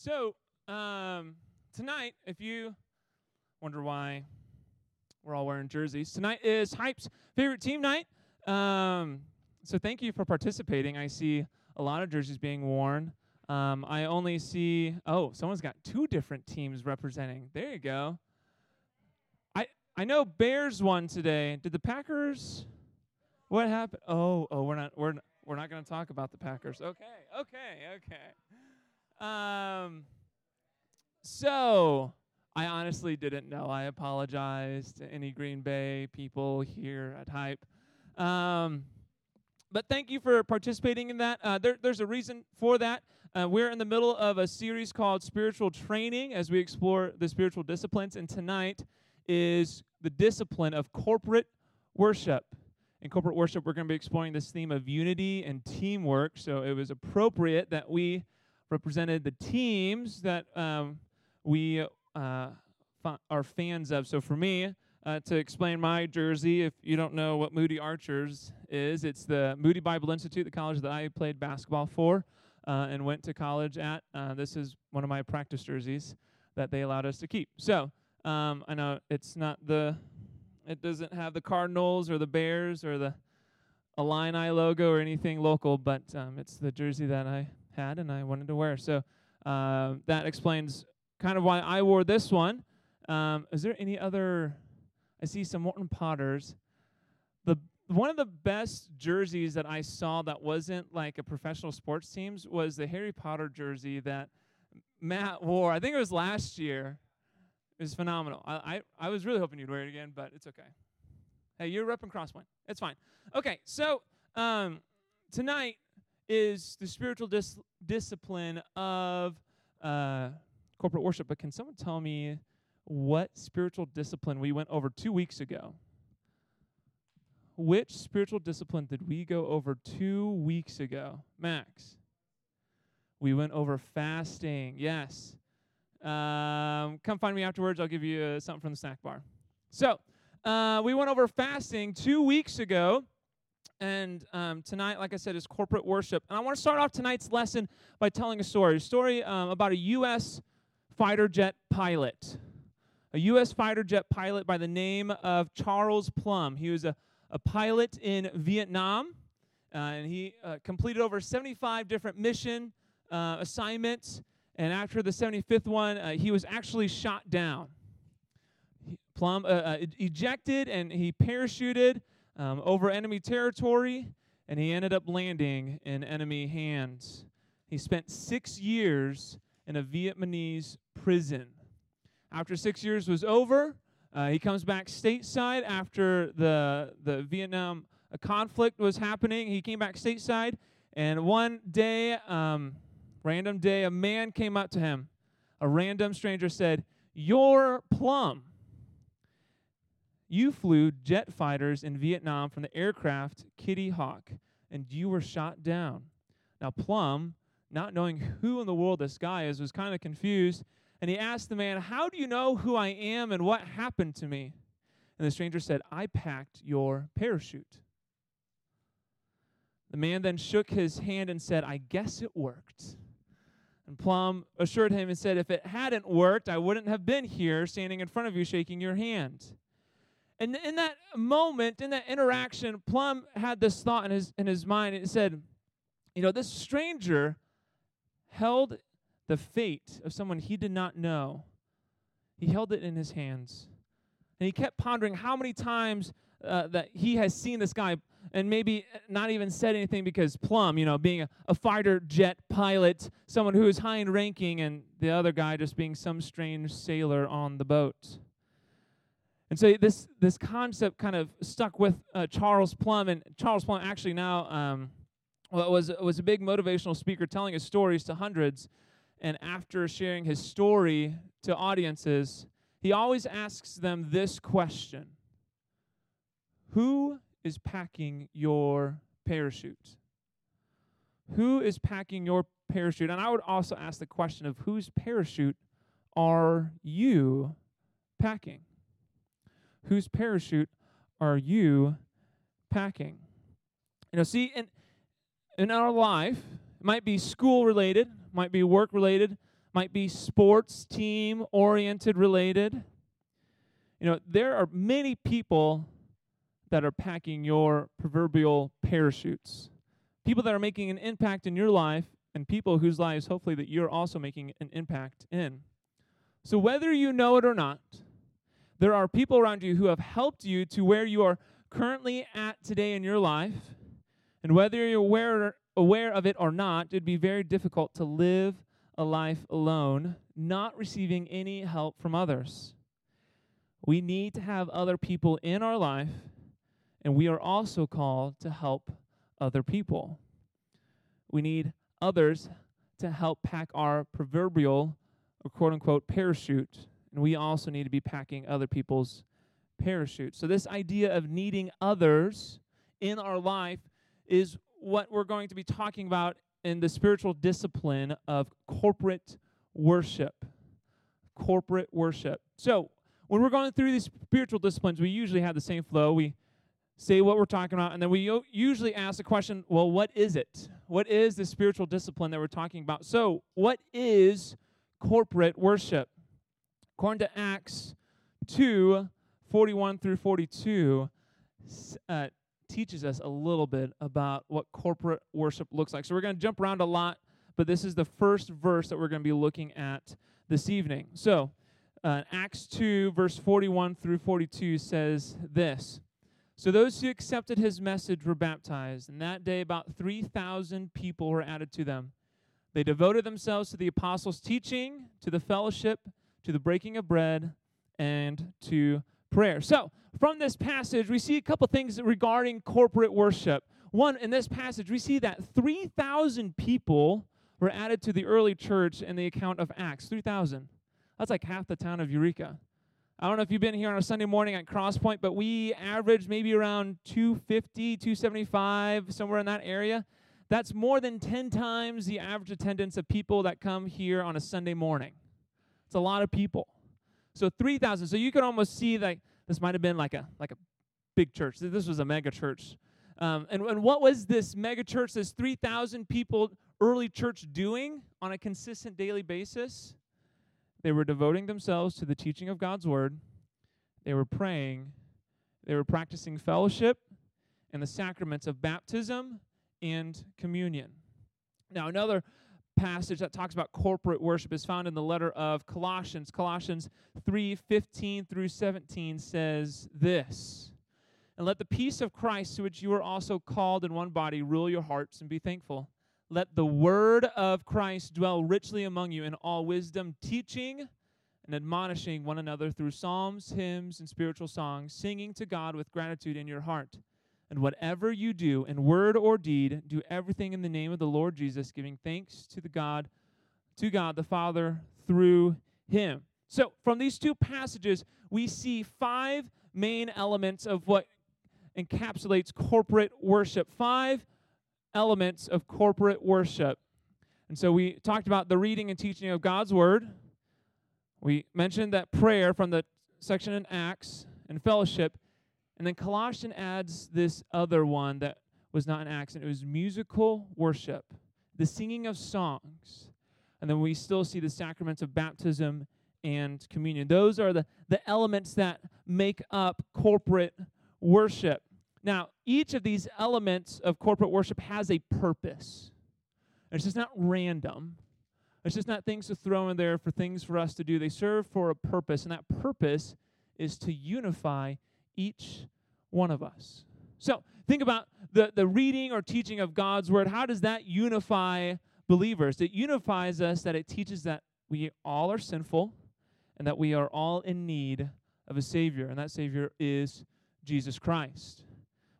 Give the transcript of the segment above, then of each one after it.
So, um, tonight, if you wonder why we're all wearing jerseys, tonight is Hype's favorite team night. Um, so, thank you for participating. I see a lot of jerseys being worn. Um, I only see, oh, someone's got two different teams representing. There you go. I I know Bears won today. Did the Packers? What happened? Oh, oh, we're not we're we're not going to talk about the Packers. Okay, okay, okay. Um, so I honestly didn't know. I apologize to any Green Bay people here at Hype. Um, but thank you for participating in that. Uh, there, there's a reason for that. Uh, we're in the middle of a series called Spiritual Training as we explore the spiritual disciplines, and tonight is the discipline of corporate worship. In corporate worship, we're going to be exploring this theme of unity and teamwork. So it was appropriate that we represented the teams that um, we uh, are fans of. So for me, uh, to explain my jersey, if you don't know what Moody Archers is, it's the Moody Bible Institute, the college that I played basketball for uh, and went to college at. Uh, this is one of my practice jerseys that they allowed us to keep. So um, I know it's not the, it doesn't have the Cardinals or the Bears or the Illini logo or anything local, but um, it's the jersey that I had and I wanted to wear. So uh, that explains kind of why I wore this one. Um, is there any other? I see some Morton Potters. The one of the best jerseys that I saw that wasn't like a professional sports teams was the Harry Potter jersey that Matt wore. I think it was last year. It was phenomenal. I I, I was really hoping you'd wear it again, but it's okay. Hey, you're repping Crosspoint. It's fine. Okay, so um, tonight is the spiritual dis- discipline of uh, corporate worship. But can someone tell me what spiritual discipline we went over two weeks ago? Which spiritual discipline did we go over two weeks ago? Max. We went over fasting. Yes. Um, come find me afterwards. I'll give you uh, something from the snack bar. So, uh, we went over fasting two weeks ago. And um, tonight, like I said, is corporate worship. And I want to start off tonight's lesson by telling a story. A story um, about a U.S. fighter jet pilot. A U.S. fighter jet pilot by the name of Charles Plumb. He was a a pilot in Vietnam, uh, and he uh, completed over 75 different mission uh, assignments. And after the 75th one, uh, he was actually shot down. He, Plumb uh, uh, ejected and he parachuted um, over enemy territory, and he ended up landing in enemy hands. He spent six years in a Vietnamese prison. After six years was over, uh, he comes back stateside after the the Vietnam conflict was happening. He came back stateside, and one day, um, random day, a man came up to him. A random stranger said, "You're Plumb. You flew jet fighters in Vietnam from the aircraft Kitty Hawk, and you were shot down." Now Plumb, not knowing who in the world this guy is, was kind of confused and he asked the man, How do you know who I am and what happened to me? And the stranger said, I packed your parachute. The man then shook his hand and said, I guess it worked. And Plumb assured him and said, If it hadn't worked, I wouldn't have been here standing in front of you shaking your hand. And in that moment, in that interaction, Plumb had this thought in his, in his mind. It said, You know, this stranger held the fate of someone he did not know, he held it in his hands. And he kept pondering how many times uh, that he has seen this guy and maybe not even said anything because Plumb, you know, being a, a fighter jet pilot, someone who is high in ranking, and the other guy just being some strange sailor on the boat. And so this this concept kind of stuck with uh, Charles Plumb, and Charles Plumb actually now um, was was a big motivational speaker, telling his stories to hundreds and after sharing his story to audiences, he always asks them this question Who is packing your parachute? Who is packing your parachute? And I would also ask the question of whose parachute are you packing? Whose parachute are you packing? You know, see, in, in our life, it might be school related, might be work related, might be sports team oriented related. You know, there are many people that are packing your proverbial parachutes. People that are making an impact in your life and people whose lives hopefully that you're also making an impact in. So whether you know it or not, there are people around you who have helped you to where you are currently at today in your life. And whether you're aware, aware of it or not, it'd be very difficult to live a life alone, not receiving any help from others. We need to have other people in our life, and we are also called to help other people. We need others to help pack our proverbial or quote unquote parachute. And we also need to be packing other people's parachutes. So, this idea of needing others in our life is what we're going to be talking about in the spiritual discipline of corporate worship. Corporate worship. So, when we're going through these spiritual disciplines, we usually have the same flow. We say what we're talking about, and then we usually ask the question, well, what is it? What is the spiritual discipline that we're talking about? So, what is corporate worship? According to Acts 2 41 through 42, uh, teaches us a little bit about what corporate worship looks like. So, we're going to jump around a lot, but this is the first verse that we're going to be looking at this evening. So, uh, Acts 2, verse 41 through 42 says this. So those who accepted his message were baptized, and that day about 3,000 people were added to them. They devoted themselves to the apostles' teaching, to the fellowship, to the breaking of bread, and to prayer. So, from this passage, we see a couple things regarding corporate worship. One, in this passage, we see that 3,000 people were added to the early church in the account of Acts. 3,000. That's like half the town of Eureka. I don't know if you've been here on a Sunday morning at Crosspoint, but we average maybe around 250, 275, somewhere in that area. That's more than 10 times the average attendance of people that come here on a Sunday morning. It's a lot of people. So 3,000. So you can almost see that this might have been like a like a big church. This was a mega church. Um, and, and what was this mega church, this 3,000 people early church doing on a consistent daily basis? They were devoting themselves to the teaching of God's word. They were praying. They were practicing fellowship and the sacraments of baptism and communion. Now, another passage that talks about corporate worship is found in the letter of Colossians. Colossians 3 15 through 17 says this And let the peace of Christ, to which you are also called in one body, rule your hearts and be thankful. Let the word of Christ dwell richly among you in all wisdom, teaching and admonishing one another through psalms, hymns, and spiritual songs, singing to God with gratitude in your heart. And whatever you do, in word or deed, do everything in the name of the Lord Jesus, giving thanks to the God, to God the Father through him. So, from these two passages, we see five main elements of what encapsulates corporate worship. Five elements of corporate worship. And so we talked about the reading and teaching of God's word. We mentioned that prayer from the section in Acts and fellowship. And then Colossians adds this other one that was not an and it was musical worship, the singing of songs. And then we still see the sacraments of baptism and communion. Those are the, the elements that make up corporate worship. Now, each of these elements of corporate worship has a purpose. It's just not random. It's just not things to throw in there for things for us to do. They serve for a purpose, and that purpose is to unify each one of us. So, think about the, the reading or teaching of God's word. How does that unify believers? It unifies us that it teaches that we all are sinful and that we are all in need of a Savior, and that Savior is Jesus Christ.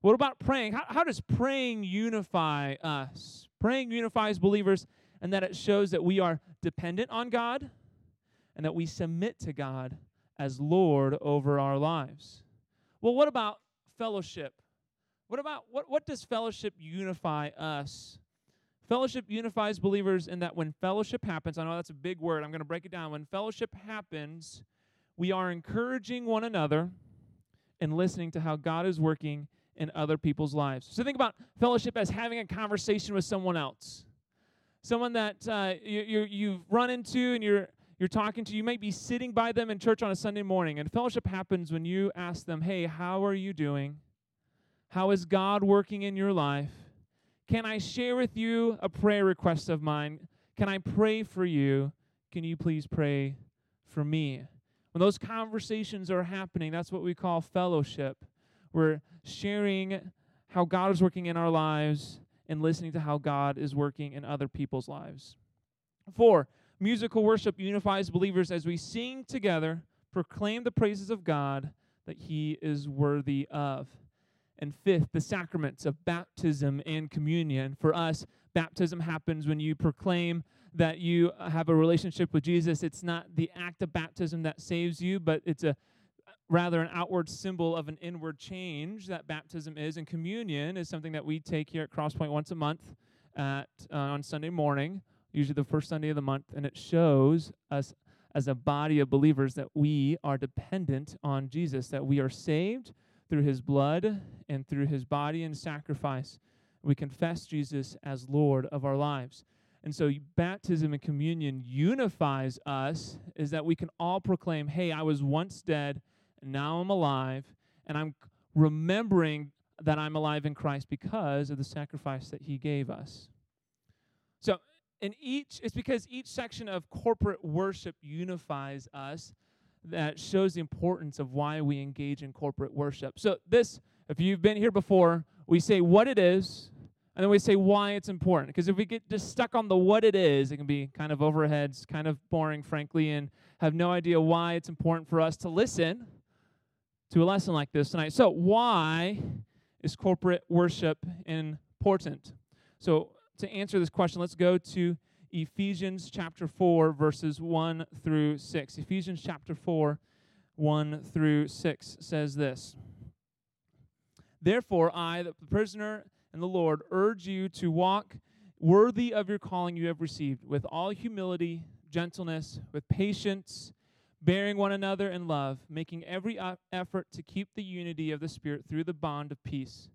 What about praying? How, how does praying unify us? Praying unifies believers, and that it shows that we are dependent on God and that we submit to God as Lord over our lives. Well, what about fellowship? What about what, what does fellowship unify us? Fellowship unifies believers in that when fellowship happens, I know that's a big word, I'm going to break it down. When fellowship happens, we are encouraging one another and listening to how God is working in other people's lives. So think about fellowship as having a conversation with someone else. someone that uh, you, you, you've run into and you're, you're talking to. You might be sitting by them in church on a Sunday morning, and fellowship happens when you ask them, Hey, how are you doing? How is God working in your life? Can I share with you a prayer request of mine? Can I pray for you? Can you please pray for me? When those conversations are happening, that's what we call fellowship. We're sharing how God is working in our lives and listening to how God is working in other people's lives. Four, musical worship unifies believers as we sing together, proclaim the praises of God that He is worthy of. And fifth, the sacraments of baptism and communion. For us, baptism happens when you proclaim that you have a relationship with Jesus. It's not the act of baptism that saves you, but it's a rather an outward symbol of an inward change that baptism is. And communion is something that we take here at Crosspoint once a month at uh, on Sunday morning, usually the first Sunday of the month, and it shows us as a body of believers that we are dependent on Jesus, that we are saved through his blood and through his body and sacrifice. We confess Jesus as Lord of our lives. And so baptism and communion unifies us is that we can all proclaim, "Hey, I was once dead, now I'm alive, and I'm remembering that I'm alive in Christ because of the sacrifice that he gave us." So, in each it's because each section of corporate worship unifies us that shows the importance of why we engage in corporate worship. So, this if you've been here before, we say what it is, and then we say why it's important. Because if we get just stuck on the what it is, it can be kind of overheads, kind of boring, frankly, and have no idea why it's important for us to listen to a lesson like this tonight. So, why is corporate worship important? So, to answer this question, let's go to Ephesians chapter 4, verses 1 through 6. Ephesians chapter 4, 1 through 6 says this Therefore, I, the prisoner and the Lord urge you to walk worthy of your calling you have received, with all humility, gentleness, with patience, bearing one another in love, making every effort to keep the unity of the Spirit through the bond of peace.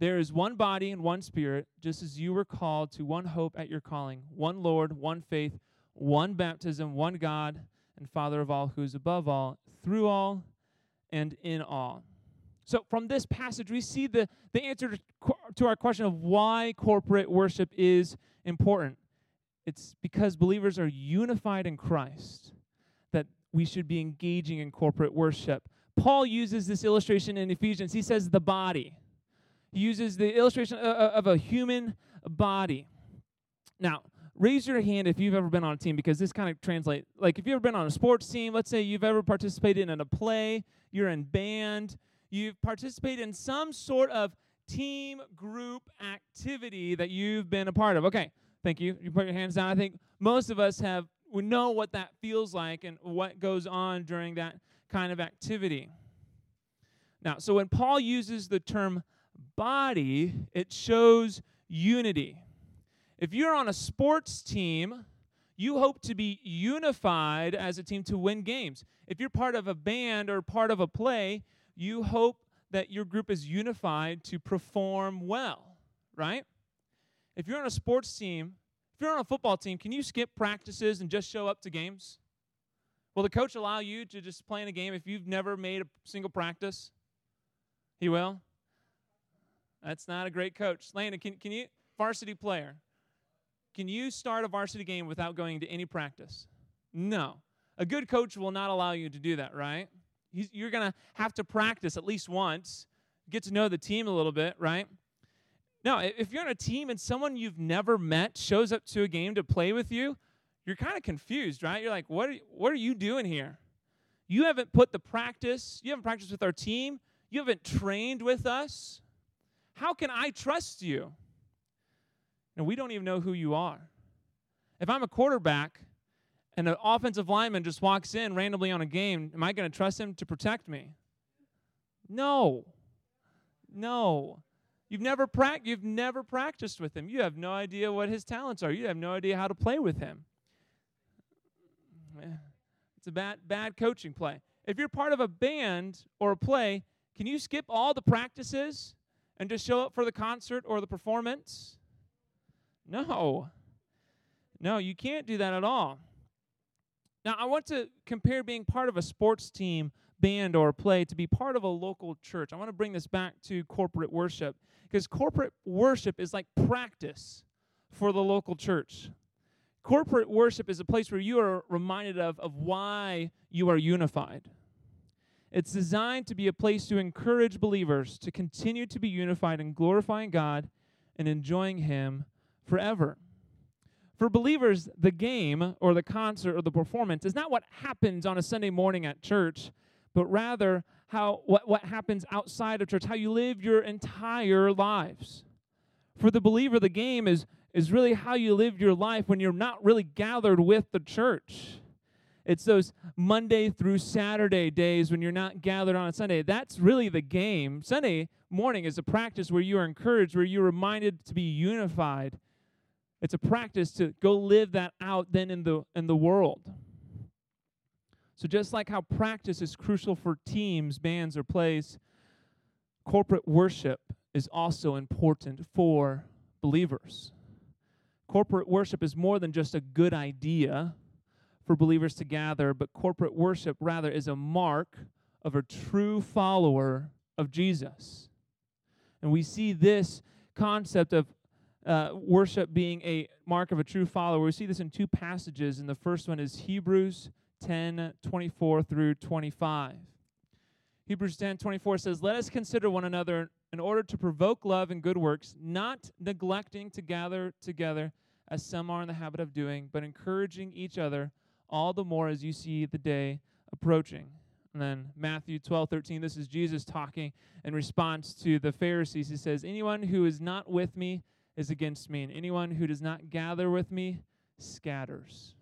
There is one body and one Spirit, just as you were called to one hope at your calling, one Lord, one faith, one baptism, one God and Father of all, who is above all, through all, and in all. So, from this passage, we see the, the answer to, to our question of why corporate worship is important. It's because believers are unified in Christ that we should be engaging in corporate worship. Paul uses this illustration in Ephesians. He says the body. He uses the illustration of a human body. Now, raise your hand if you've ever been on a team because this kind of translates. Like if you've ever been on a sports team, let's say you've ever participated in a play, you're in band, you've participated in some sort of team group activity that you've been a part of. Okay, thank you. You put your hands down. I think most of us have we know what that feels like and what goes on during that kind of activity. Now, so when Paul uses the term body, it shows unity. If you're on a sports team, you hope to be unified as a team to win games. If you're part of a band or part of a play, you hope that your group is unified to perform well, right? If you're on a sports team, if you're on a football team, can you skip practices and just show up to games? Will the coach allow you to just play in a game if you've never made a single practice? He will? That's not a great coach. Landon, can, can you, varsity player, can you start a varsity game without going to any practice? No. A good coach will not allow you to do that, right? He's, you're going to have to practice at least once, get to know the team a little bit, right? No, if you're on a team and someone you've never met shows up to a game to play with you, you're kind of confused, right? You're like, what are, what are you doing here? You haven't put the practice, you haven't practiced with our team, you haven't trained with us. How can I trust you? And we don't even know who you are. If I'm a quarterback and an offensive lineman just walks in randomly on a game, am I going to trust him to protect me? No. No. You've never pra- you've never practiced with him. You have no idea what his talents are. You have no idea how to play with him. Eh, it's a bad bad coaching play. If you're part of a band or a play, can you skip all the practices and just show up for the concert or the performance? No. No, you can't do that at all. Now, I want to compare being part of a sports team, band, or play to be part of a local church. I want to bring this back to corporate worship because corporate worship is like practice for the local church. Corporate worship is a place where you are reminded of, of why you are unified. It's designed to be a place to encourage believers to continue to be unified in glorifying God and enjoying Him forever. For believers, the game or the concert or the performance is not what happens on a Sunday morning at church, but rather how what, what happens outside of church, how you live your entire lives. For the believer, the game is, is really how you live your life when you're not really gathered with the church. It's those Monday through Saturday days when you're not gathered on a Sunday. That's really the game. Sunday morning is a practice where you are encouraged, where you're reminded to be unified. It's a practice to go live that out then in the in the world. So just like how practice is crucial for teams, bands, or plays, corporate worship is also important for believers. Corporate worship is more than just a good idea for believers to gather, but corporate worship rather is a mark of a true follower of Jesus. And we see this concept of uh, worship being a mark of a true follower. We see this in two passages, and the first one is Hebrews 10 24 through 25. Hebrews 10 24 says, Let us consider one another in order to provoke love and good works, not neglecting to gather together as some are in the habit of doing, but encouraging each other all the more as you see the day approaching. And then Matthew 12, 13, this is Jesus talking in response to the Pharisees. He says, Anyone who is not with me is against me, and anyone who does not gather with me scatters.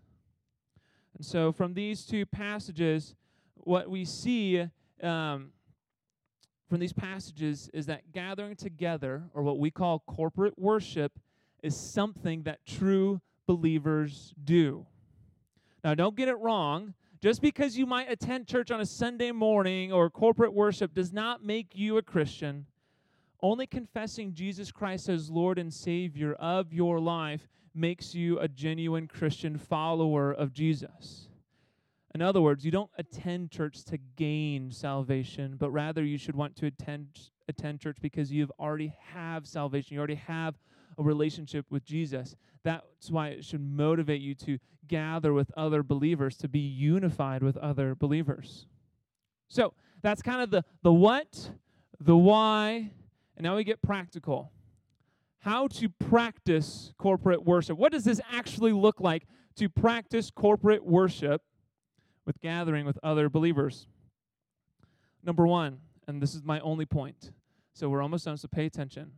And so from these two passages, what we see um, from these passages is that gathering together, or what we call corporate worship, is something that true believers do. Now, don't get it wrong. Just because you might attend church on a Sunday morning or corporate worship does not make you a Christian. Only confessing Jesus Christ as Lord and Savior of your life makes you a genuine Christian follower of Jesus. In other words, you don't attend church to gain salvation, but rather you should want to attend attend church because you've already have salvation. You already have a relationship with Jesus. That's why it should motivate you to gather with other believers, to be unified with other believers. So that's kind of the, the what, the why, and now we get practical. How to practice corporate worship. What does this actually look like to practice corporate worship with gathering with other believers? Number one, and this is my only point, so we're almost done, so pay attention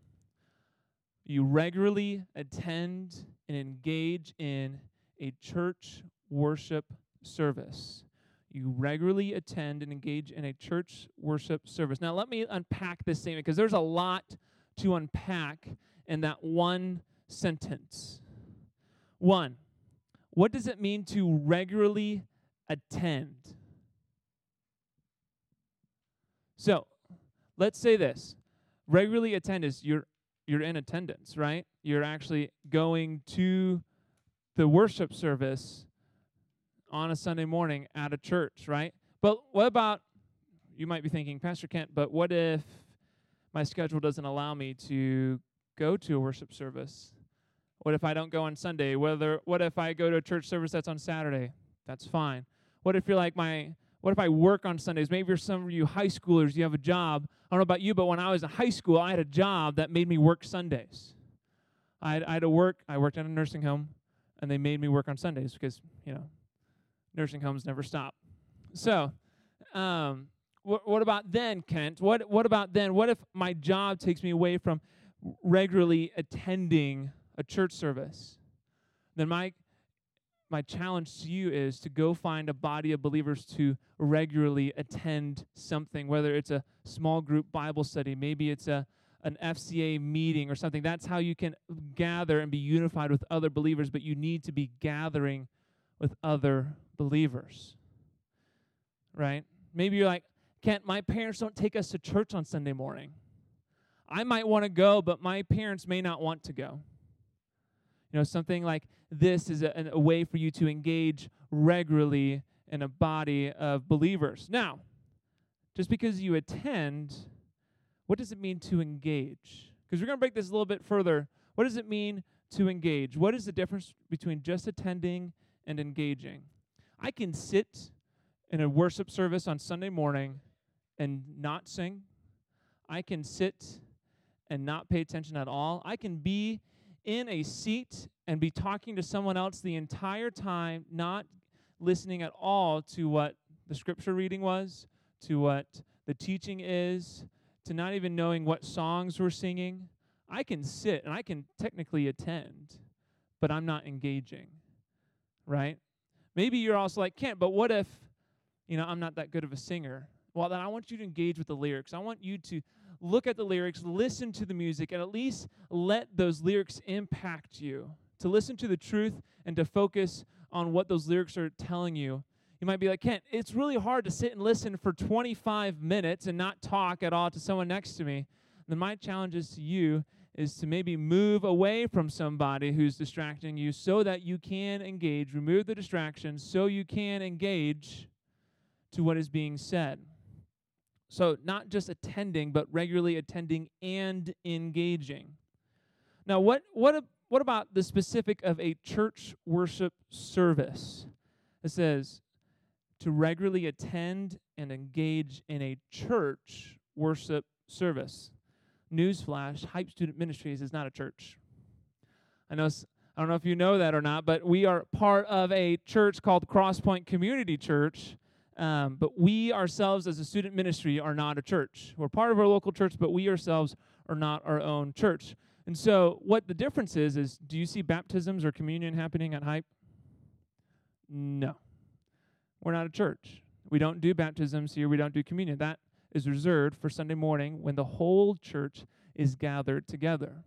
you regularly attend and engage in a church worship service. You regularly attend and engage in a church worship service. Now, let me unpack this statement because there's a lot to unpack in that one sentence. One, what does it mean to regularly attend? So, let's say this regularly attend is you're you're in attendance, right? You're actually going to the worship service on a Sunday morning at a church, right? But what about you might be thinking, Pastor Kent, but what if my schedule doesn't allow me to go to a worship service? What if I don't go on Sunday? Whether what if I go to a church service that's on Saturday? That's fine. What if you're like my what if I work on Sundays? Maybe you're some of you high schoolers, you have a job. I don't know about you, but when I was in high school, I had a job that made me work Sundays. I had, I had to work, I worked at a nursing home, and they made me work on Sundays because, you know, nursing homes never stop. So, um, wh- what about then, Kent? What, what about then? What if my job takes me away from regularly attending a church service? Then my my challenge to you is to go find a body of believers to regularly attend something, whether it's a small group Bible study, maybe it's a an FCA meeting or something. That's how you can gather and be unified with other believers, but you need to be gathering with other believers. Right? Maybe you're like, Kent, my parents don't take us to church on Sunday morning. I might want to go, but my parents may not want to go. You know, something like this is a, a way for you to engage regularly in a body of believers. Now, just because you attend, what does it mean to engage? Because we're going to break this a little bit further. What does it mean to engage? What is the difference between just attending and engaging? I can sit in a worship service on Sunday morning and not sing. I can sit and not pay attention at all. I can be in a seat and be talking to someone else the entire time, not listening at all to what the scripture reading was, to what the teaching is, to not even knowing what songs we're singing. I can sit and I can technically attend, but I'm not engaging, right? Maybe you're also like, Kent, but what if, you know, I'm not that good of a singer? Well, then I want you to engage with the lyrics. I want you to look at the lyrics, listen to the music, and at least let those lyrics impact you. To listen to the truth and to focus on what those lyrics are telling you. You might be like, Kent, it's really hard to sit and listen for 25 minutes and not talk at all to someone next to me. Then my challenge is to you is to maybe move away from somebody who's distracting you so that you can engage. Remove the distractions so you can engage to what is being said. So, not just attending, but regularly attending and engaging. Now, what, what, what about the specific of a church worship service? It says to regularly attend and engage in a church worship service. Newsflash, Hype Student Ministries is not a church. I know I don't know if you know that or not, but we are part of a church called Crosspoint Community Church. Um, but we ourselves, as a student ministry, are not a church. We're part of our local church, but we ourselves are not our own church. And so, what the difference is, is do you see baptisms or communion happening at Hype? No. We're not a church. We don't do baptisms here. We don't do communion. That is reserved for Sunday morning when the whole church is gathered together.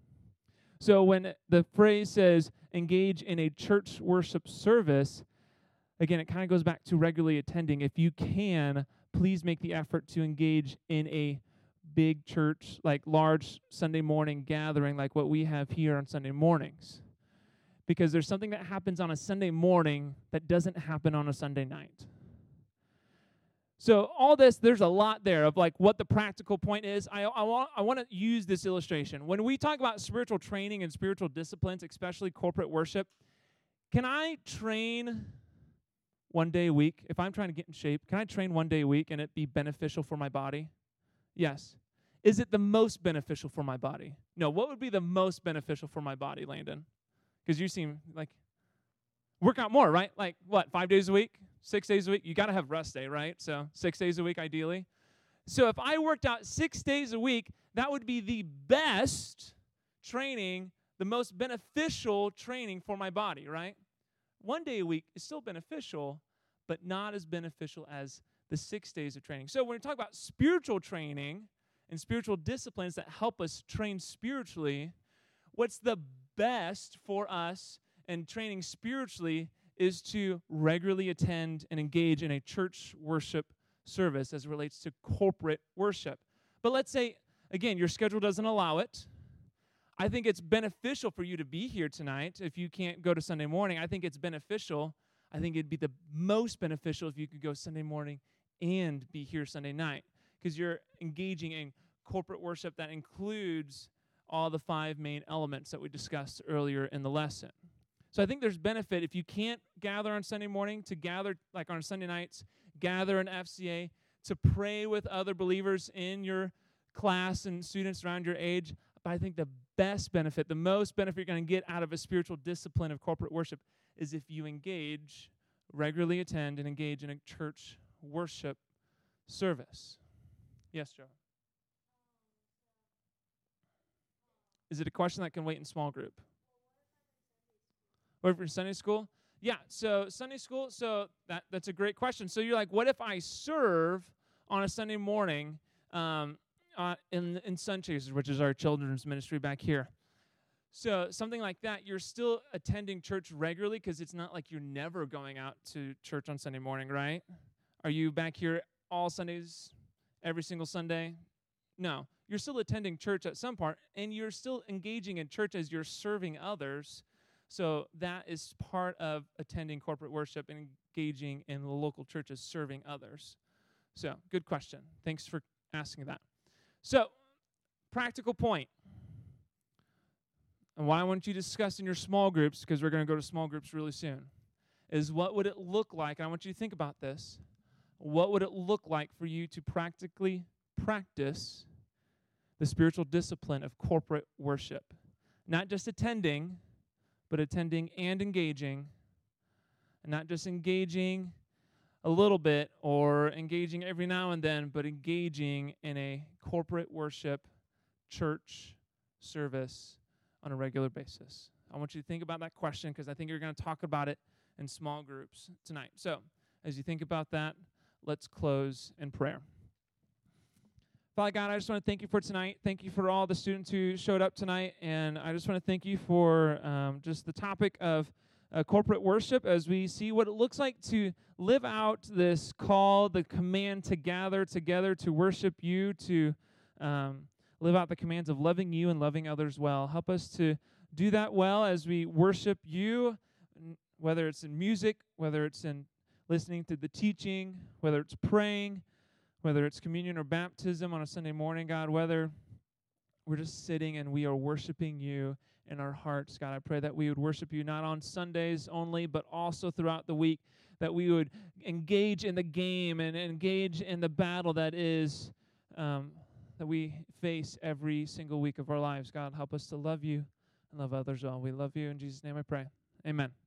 So when the phrase says engage in a church worship service, again, it kind of goes back to regularly attending. If you can, please make the effort to engage in a big church, like large Sunday morning gathering, like what we have here on Sunday mornings. Because there's something that happens on a Sunday morning that doesn't happen on a Sunday night. So all this, there's a lot there of like what the practical point is. I, I want I want to use this illustration. When we talk about spiritual training and spiritual disciplines, especially corporate worship, can I train one day a week? If I'm trying to get in shape, can I train one day a week and it be beneficial for my body? Yes. Is it the most beneficial for my body? No. What would be the most beneficial for my body, Landon? Because you seem like work out more, right? Like what, five days a week? six days a week. You got to have rest day, right? So six days a week, ideally. So if I worked out six days a week, that would be the best training, the most beneficial training for my body, right? One day a week is still beneficial, but not as beneficial as the six days of training. So when we talk about spiritual training and spiritual disciplines that help us train spiritually, what's the best for us and training spiritually is to regularly attend and engage in a church worship service as it relates to corporate worship. But let's say, again, your schedule doesn't allow it. I think it's beneficial for you to be here tonight. If you can't go to Sunday morning, I think it's beneficial. I think it'd be the most beneficial if you could go Sunday morning and be here Sunday night because you're engaging in corporate worship that includes all the five main elements that we discussed earlier in the lesson. So I think there's benefit if you can't gather on Sunday morning to gather like on Sunday nights, gather an FCA to pray with other believers in your class and students around your age. But I think the best benefit, the most benefit you're going to get out of a spiritual discipline of corporate worship is if you engage, regularly attend, and engage in a church worship service. Yes, Joe. Is it a question that can wait in small group? What for Sunday school? Yeah, so Sunday school, so that, that's a great question. So you're like, what if I serve on a Sunday morning um, uh, in, in Sun Chasers, which is our children's ministry back here? So something like that, you're still attending church regularly because it's not like you're never going out to church on Sunday morning, right? Are you back here all Sundays, every single Sunday? No. You're still attending church at some part, and you're still engaging in church as you're serving others So that is part of attending corporate worship and engaging in the local churches, serving others. So, good question. Thanks for asking that. So, practical point. And why I want you to discuss in your small groups, because we're going to go to small groups really soon, is what would it look like? And I want you to think about this. What would it look like for you to practically practice the spiritual discipline of corporate worship? Not just attending, but attending and engaging, and not just engaging a little bit or engaging every now and then, but engaging in a corporate worship church service on a regular basis. I want you to think about that question because I think you're going to talk about it in small groups tonight. So, as you think about that, let's close in prayer. Father God, I just want to thank you for tonight. Thank you for all the students who showed up tonight. And I just want to thank you for um, just the topic of uh, corporate worship as we see what it looks like to live out this call, the command to gather together to worship you, to um, live out the commands of loving you and loving others well. Help us to do that well as we worship you, whether it's in music, whether it's in listening to the teaching, whether it's praying whether it's communion or baptism on a Sunday morning, God, whether we're just sitting and we are worshiping you in our hearts, God, I pray that we would worship you not on Sundays only, but also throughout the week, that we would engage in the game and engage in the battle that is. Um, that we face every single week of our lives. God, help us to love you and love others well. We love you. In Jesus' name I pray. Amen.